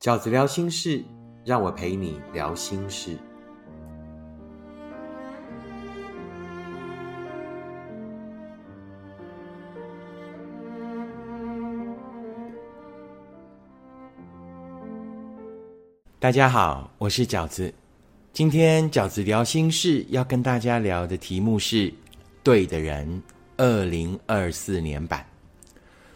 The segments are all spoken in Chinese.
饺子聊心事，让我陪你聊心事。大家好，我是饺子。今天饺子聊心事要跟大家聊的题目是“对的人”，二零二四年版。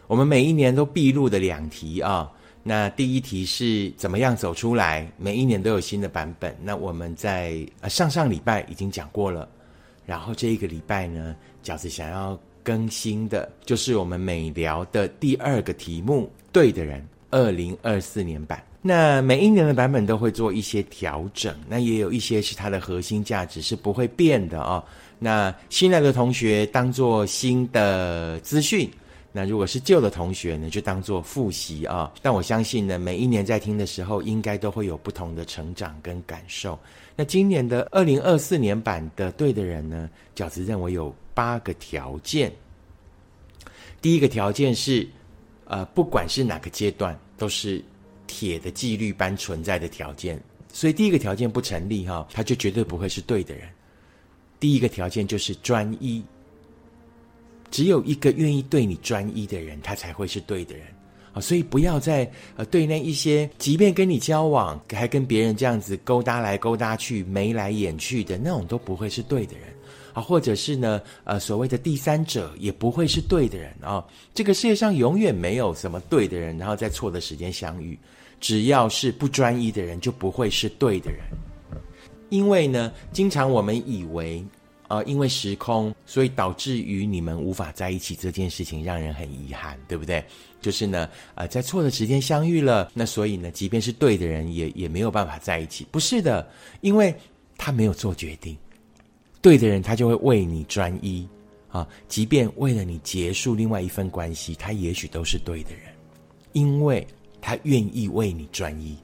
我们每一年都必录的两题啊。那第一题是怎么样走出来？每一年都有新的版本。那我们在呃上上礼拜已经讲过了，然后这一个礼拜呢，饺子想要更新的，就是我们每聊的第二个题目“对的人”，二零二四年版。那每一年的版本都会做一些调整，那也有一些是它的核心价值是不会变的哦。那新来的同学当做新的资讯。那如果是旧的同学呢，就当做复习啊。但我相信呢，每一年在听的时候，应该都会有不同的成长跟感受。那今年的二零二四年版的对的人呢，饺子认为有八个条件。第一个条件是，呃，不管是哪个阶段，都是铁的纪律般存在的条件。所以第一个条件不成立哈，他就绝对不会是对的人。第一个条件就是专一。只有一个愿意对你专一的人，他才会是对的人啊！所以不要再呃对那一些，即便跟你交往，还跟别人这样子勾搭来勾搭去、眉来眼去的那种，都不会是对的人啊！或者是呢，呃，所谓的第三者也不会是对的人啊！这个世界上永远没有什么对的人，然后在错的时间相遇。只要是不专一的人，就不会是对的人。因为呢，经常我们以为。呃，因为时空，所以导致于你们无法在一起这件事情让人很遗憾，对不对？就是呢，呃，在错的时间相遇了，那所以呢，即便是对的人，也也没有办法在一起。不是的，因为他没有做决定，对的人他就会为你专一啊，即便为了你结束另外一份关系，他也许都是对的人，因为他愿意为你专一。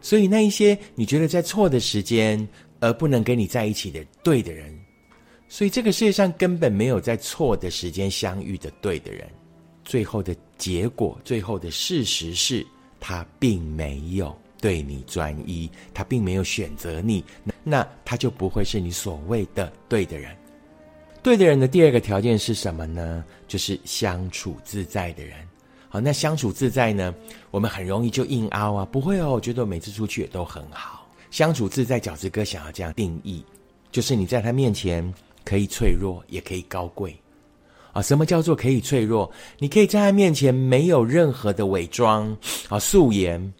所以那一些你觉得在错的时间而不能跟你在一起的对的人。所以这个世界上根本没有在错的时间相遇的对的人，最后的结果，最后的事实是他并没有对你专一，他并没有选择你，那他就不会是你所谓的对的人。对的人的第二个条件是什么呢？就是相处自在的人。好，那相处自在呢，我们很容易就硬凹啊，不会哦，我觉得我每次出去也都很好。相处自在，饺子哥想要这样定义，就是你在他面前。可以脆弱，也可以高贵，啊，什么叫做可以脆弱？你可以在他面前没有任何的伪装，啊，素颜，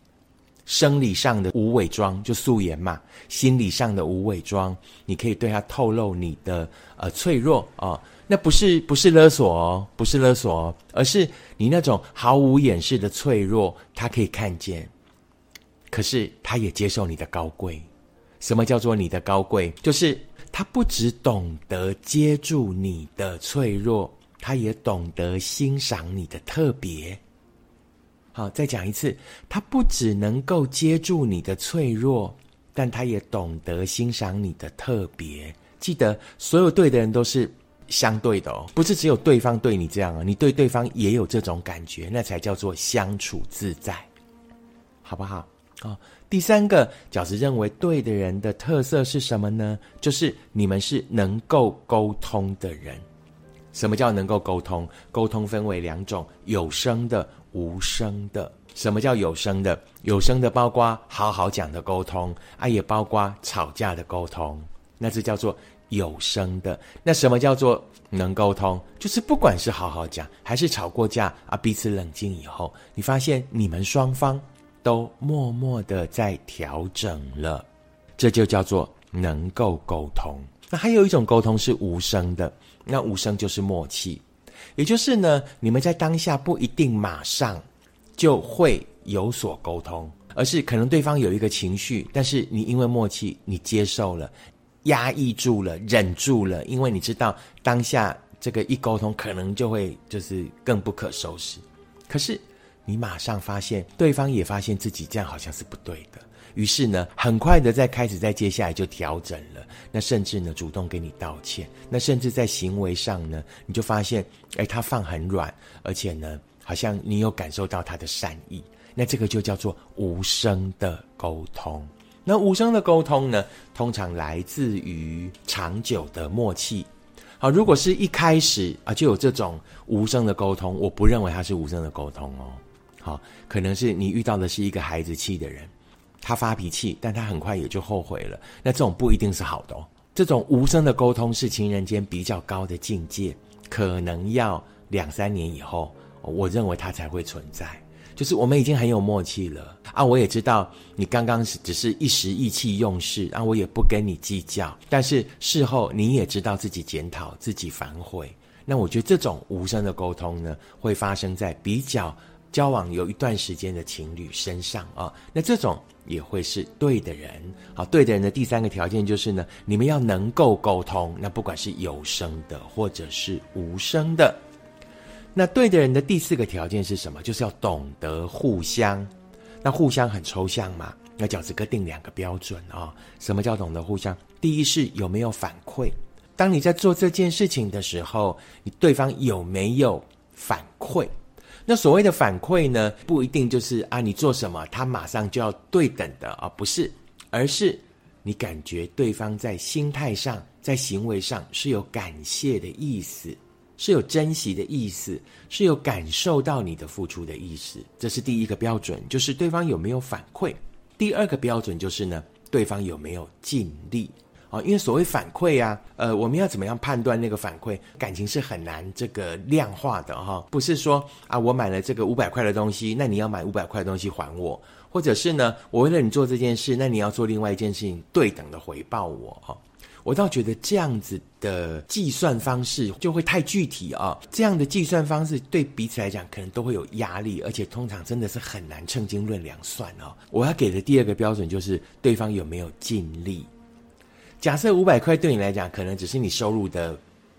生理上的无伪装就素颜嘛，心理上的无伪装，你可以对他透露你的呃脆弱啊，那不是不是勒索哦，不是勒索哦，而是你那种毫无掩饰的脆弱，他可以看见，可是他也接受你的高贵。什么叫做你的高贵？就是。他不只懂得接住你的脆弱，他也懂得欣赏你的特别。好，再讲一次，他不只能够接住你的脆弱，但他也懂得欣赏你的特别。记得，所有对的人都是相对的哦，不是只有对方对你这样啊，你对对方也有这种感觉，那才叫做相处自在，好不好？啊。第三个饺子认为对的人的特色是什么呢？就是你们是能够沟通的人。什么叫能够沟通？沟通分为两种：有声的、无声的。什么叫有声的？有声的包括好好讲的沟通啊，也包括吵架的沟通。那这叫做有声的。那什么叫做能沟通？就是不管是好好讲，还是吵过架啊，彼此冷静以后，你发现你们双方。都默默的在调整了，这就叫做能够沟通。那还有一种沟通是无声的，那无声就是默契，也就是呢，你们在当下不一定马上就会有所沟通，而是可能对方有一个情绪，但是你因为默契，你接受了，压抑住了，忍住了，因为你知道当下这个一沟通，可能就会就是更不可收拾。可是。你马上发现对方也发现自己这样好像是不对的，于是呢，很快的在开始在接下来就调整了。那甚至呢，主动给你道歉。那甚至在行为上呢，你就发现，哎，他放很软，而且呢，好像你有感受到他的善意。那这个就叫做无声的沟通。那无声的沟通呢，通常来自于长久的默契。好，如果是一开始啊就有这种无声的沟通，我不认为它是无声的沟通哦。好，可能是你遇到的是一个孩子气的人，他发脾气，但他很快也就后悔了。那这种不一定是好的哦。这种无声的沟通是情人间比较高的境界，可能要两三年以后，我认为它才会存在。就是我们已经很有默契了啊！我也知道你刚刚是只是一时意气用事，啊，我也不跟你计较。但是事后你也知道自己检讨、自己反悔。那我觉得这种无声的沟通呢，会发生在比较交往有一段时间的情侣身上啊。那这种也会是对的人。好，对的人的第三个条件就是呢，你们要能够沟通。那不管是有声的或者是无声的。那对的人的第四个条件是什么？就是要懂得互相。那互相很抽象嘛？那饺子哥定两个标准啊。什么叫懂得互相？第一是有没有反馈。当你在做这件事情的时候，你对方有没有反馈？那所谓的反馈呢，不一定就是啊，你做什么他马上就要对等的啊，不是，而是你感觉对方在心态上、在行为上是有感谢的意思。是有珍惜的意思，是有感受到你的付出的意思，这是第一个标准，就是对方有没有反馈。第二个标准就是呢，对方有没有尽力啊？因为所谓反馈啊，呃，我们要怎么样判断那个反馈？感情是很难这个量化的哈，不是说啊，我买了这个五百块的东西，那你要买五百块的东西还我，或者是呢，我为了你做这件事，那你要做另外一件事情，对等的回报我哈。我倒觉得这样子的计算方式就会太具体啊，这样的计算方式对彼此来讲可能都会有压力，而且通常真的是很难称斤论两算哦。我要给的第二个标准就是对方有没有尽力。假设五百块对你来讲可能只是你收入的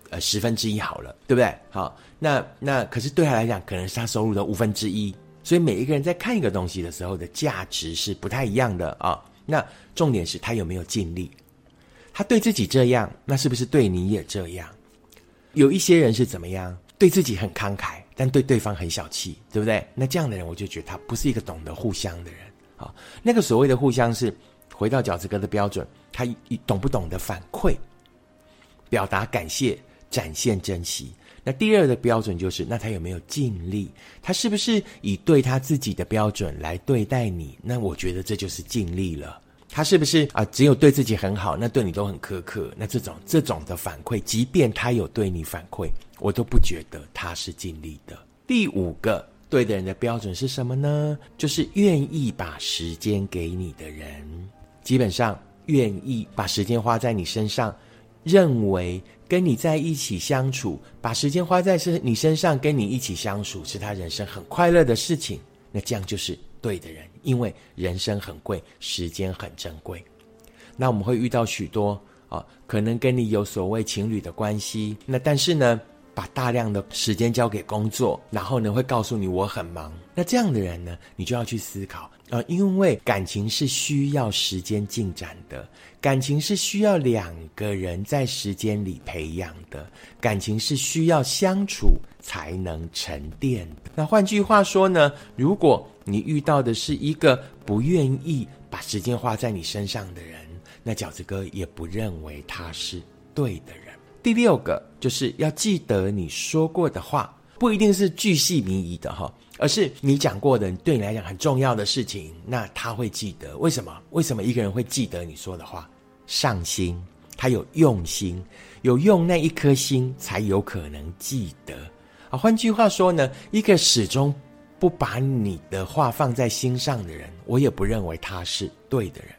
呃十分之一好了，对不对？好，那那可是对他来讲可能是他收入的五分之一，所以每一个人在看一个东西的时候的价值是不太一样的啊。那重点是他有没有尽力。他对自己这样，那是不是对你也这样？有一些人是怎么样？对自己很慷慨，但对对方很小气，对不对？那这样的人，我就觉得他不是一个懂得互相的人。好，那个所谓的互相是回到饺子哥的标准，他懂不懂得反馈、表达感谢、展现珍惜？那第二个标准就是，那他有没有尽力？他是不是以对他自己的标准来对待你？那我觉得这就是尽力了。他是不是啊？只有对自己很好，那对你都很苛刻。那这种这种的反馈，即便他有对你反馈，我都不觉得他是尽力的。第五个对的人的标准是什么呢？就是愿意把时间给你的人，基本上愿意把时间花在你身上，认为跟你在一起相处，把时间花在是你身上，跟你一起相处是他人生很快乐的事情。那这样就是对的人。因为人生很贵，时间很珍贵，那我们会遇到许多啊，可能跟你有所谓情侣的关系，那但是呢，把大量的时间交给工作，然后呢会告诉你我很忙，那这样的人呢，你就要去思考啊，因为感情是需要时间进展的，感情是需要两个人在时间里培养的，感情是需要相处才能沉淀。那换句话说呢，如果你遇到的是一个不愿意把时间花在你身上的人，那饺子哥也不认为他是对的人。第六个就是要记得你说过的话，不一定是巨细靡遗的哈，而是你讲过的对你来讲很重要的事情，那他会记得。为什么？为什么一个人会记得你说的话？上心，他有用心，有用那一颗心，才有可能记得啊。换句话说呢，一个始终。不把你的话放在心上的人，我也不认为他是对的人。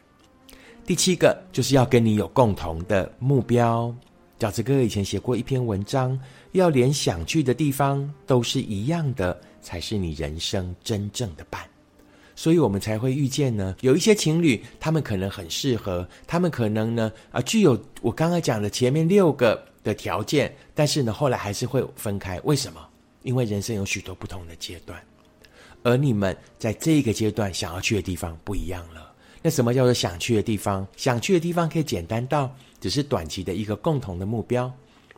第七个就是要跟你有共同的目标。饺子哥以前写过一篇文章，要连想去的地方都是一样的，才是你人生真正的伴。所以我们才会遇见呢。有一些情侣，他们可能很适合，他们可能呢啊具有我刚才讲的前面六个的条件，但是呢后来还是会分开。为什么？因为人生有许多不同的阶段。而你们在这个阶段想要去的地方不一样了。那什么叫做想去的地方？想去的地方可以简单到只是短期的一个共同的目标。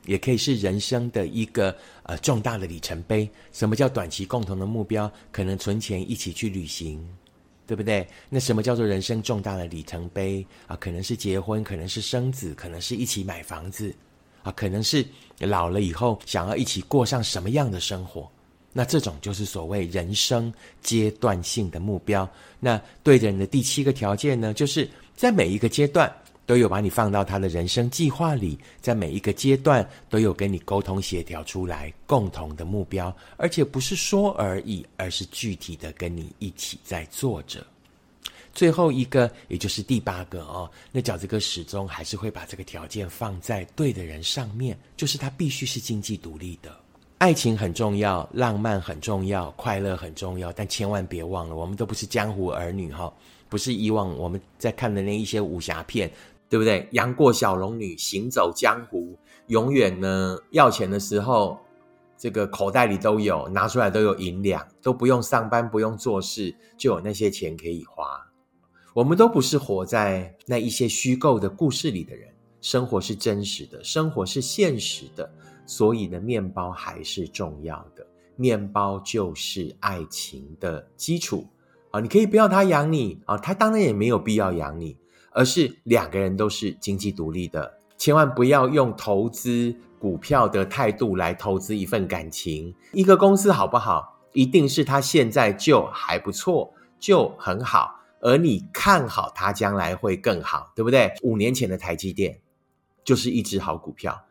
也可以是人生的一个呃重大的里程碑。什么叫短期共同的目标？可能存钱一起去旅行，对不对？那什么叫做人生重大的里程碑啊？可能是结婚，可能是生子，可能是一起买房子，啊，可能是老了以后想要一起过上什么样的生活。那这种就是所谓人生阶段性的目标。那对的人的第七个条件呢，就是在每一个阶段都有把你放到他的人生计划里，在每一个阶段都有跟你沟通协调出来共同的目标，而且不是说而已，而是具体的跟你一起在做着。最后一个，也就是第八个哦，那饺子哥始终还是会把这个条件放在对的人上面，就是他必须是经济独立的。爱情很重要，浪漫很重要，快乐很重要，但千万别忘了，我们都不是江湖儿女哈，不是以往我们在看的那一些武侠片，对不对？杨过小龙女行走江湖，永远呢要钱的时候，这个口袋里都有，拿出来都有银两，都不用上班，不用做事，就有那些钱可以花。我们都不是活在那一些虚构的故事里的人，生活是真实的，生活是现实的。所以呢，面包还是重要的。面包就是爱情的基础啊！你可以不要他养你啊，他当然也没有必要养你，而是两个人都是经济独立的。千万不要用投资股票的态度来投资一份感情。一个公司好不好，一定是他现在就还不错，就很好，而你看好它将来会更好，对不对？五年前的台积电就是一只好股票。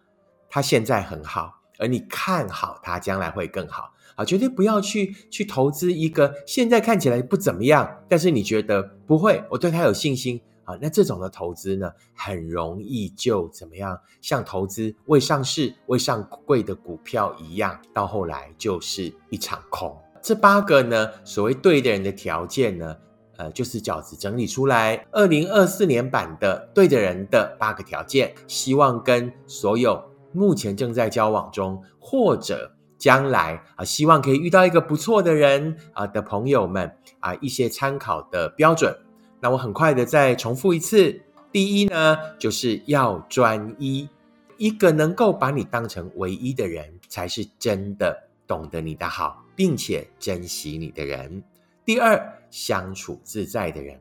他现在很好，而你看好他将来会更好啊！绝对不要去去投资一个现在看起来不怎么样，但是你觉得不会，我对他有信心啊！那这种的投资呢，很容易就怎么样？像投资未上市、未上柜的股票一样，到后来就是一场空。这八个呢，所谓对的人的条件呢，呃，就是饺子整理出来二零二四年版的对的人的八个条件，希望跟所有。目前正在交往中，或者将来啊，希望可以遇到一个不错的人啊的朋友们啊，一些参考的标准。那我很快的再重复一次：第一呢，就是要专一，一个能够把你当成唯一的人，才是真的懂得你的好，并且珍惜你的人。第二，相处自在的人。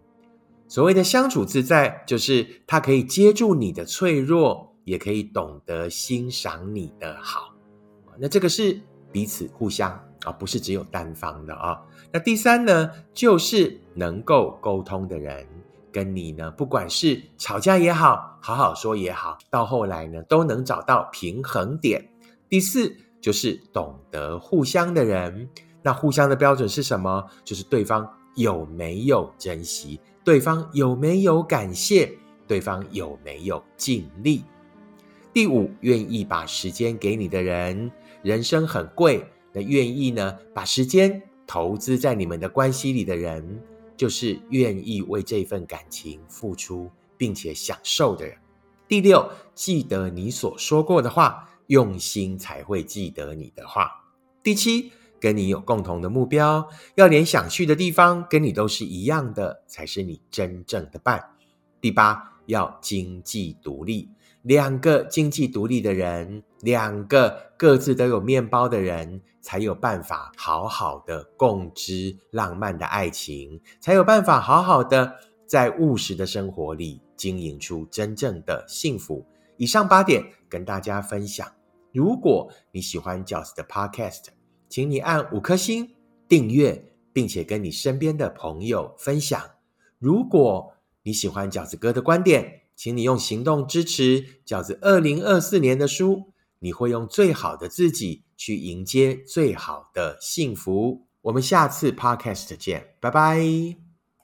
所谓的相处自在，就是他可以接住你的脆弱。也可以懂得欣赏你的好，那这个是彼此互相啊，不是只有单方的啊。那第三呢，就是能够沟通的人，跟你呢，不管是吵架也好，好好说也好，到后来呢，都能找到平衡点。第四就是懂得互相的人，那互相的标准是什么？就是对方有没有珍惜，对方有没有感谢，对方有没有尽力。第五，愿意把时间给你的人，人生很贵，那愿意呢把时间投资在你们的关系里的人，就是愿意为这份感情付出并且享受的人。第六，记得你所说过的话，用心才会记得你的话。第七，跟你有共同的目标，要连想去的地方跟你都是一样的，才是你真正的伴。第八，要经济独立。两个经济独立的人，两个各自都有面包的人，才有办法好好的共织浪漫的爱情，才有办法好好的在务实的生活里经营出真正的幸福。以上八点跟大家分享。如果你喜欢饺子的 Podcast，请你按五颗星订阅，并且跟你身边的朋友分享。如果你喜欢饺子哥的观点，请你用行动支持饺子二零二四年的书，你会用最好的自己去迎接最好的幸福。我们下次 podcast 见，拜拜。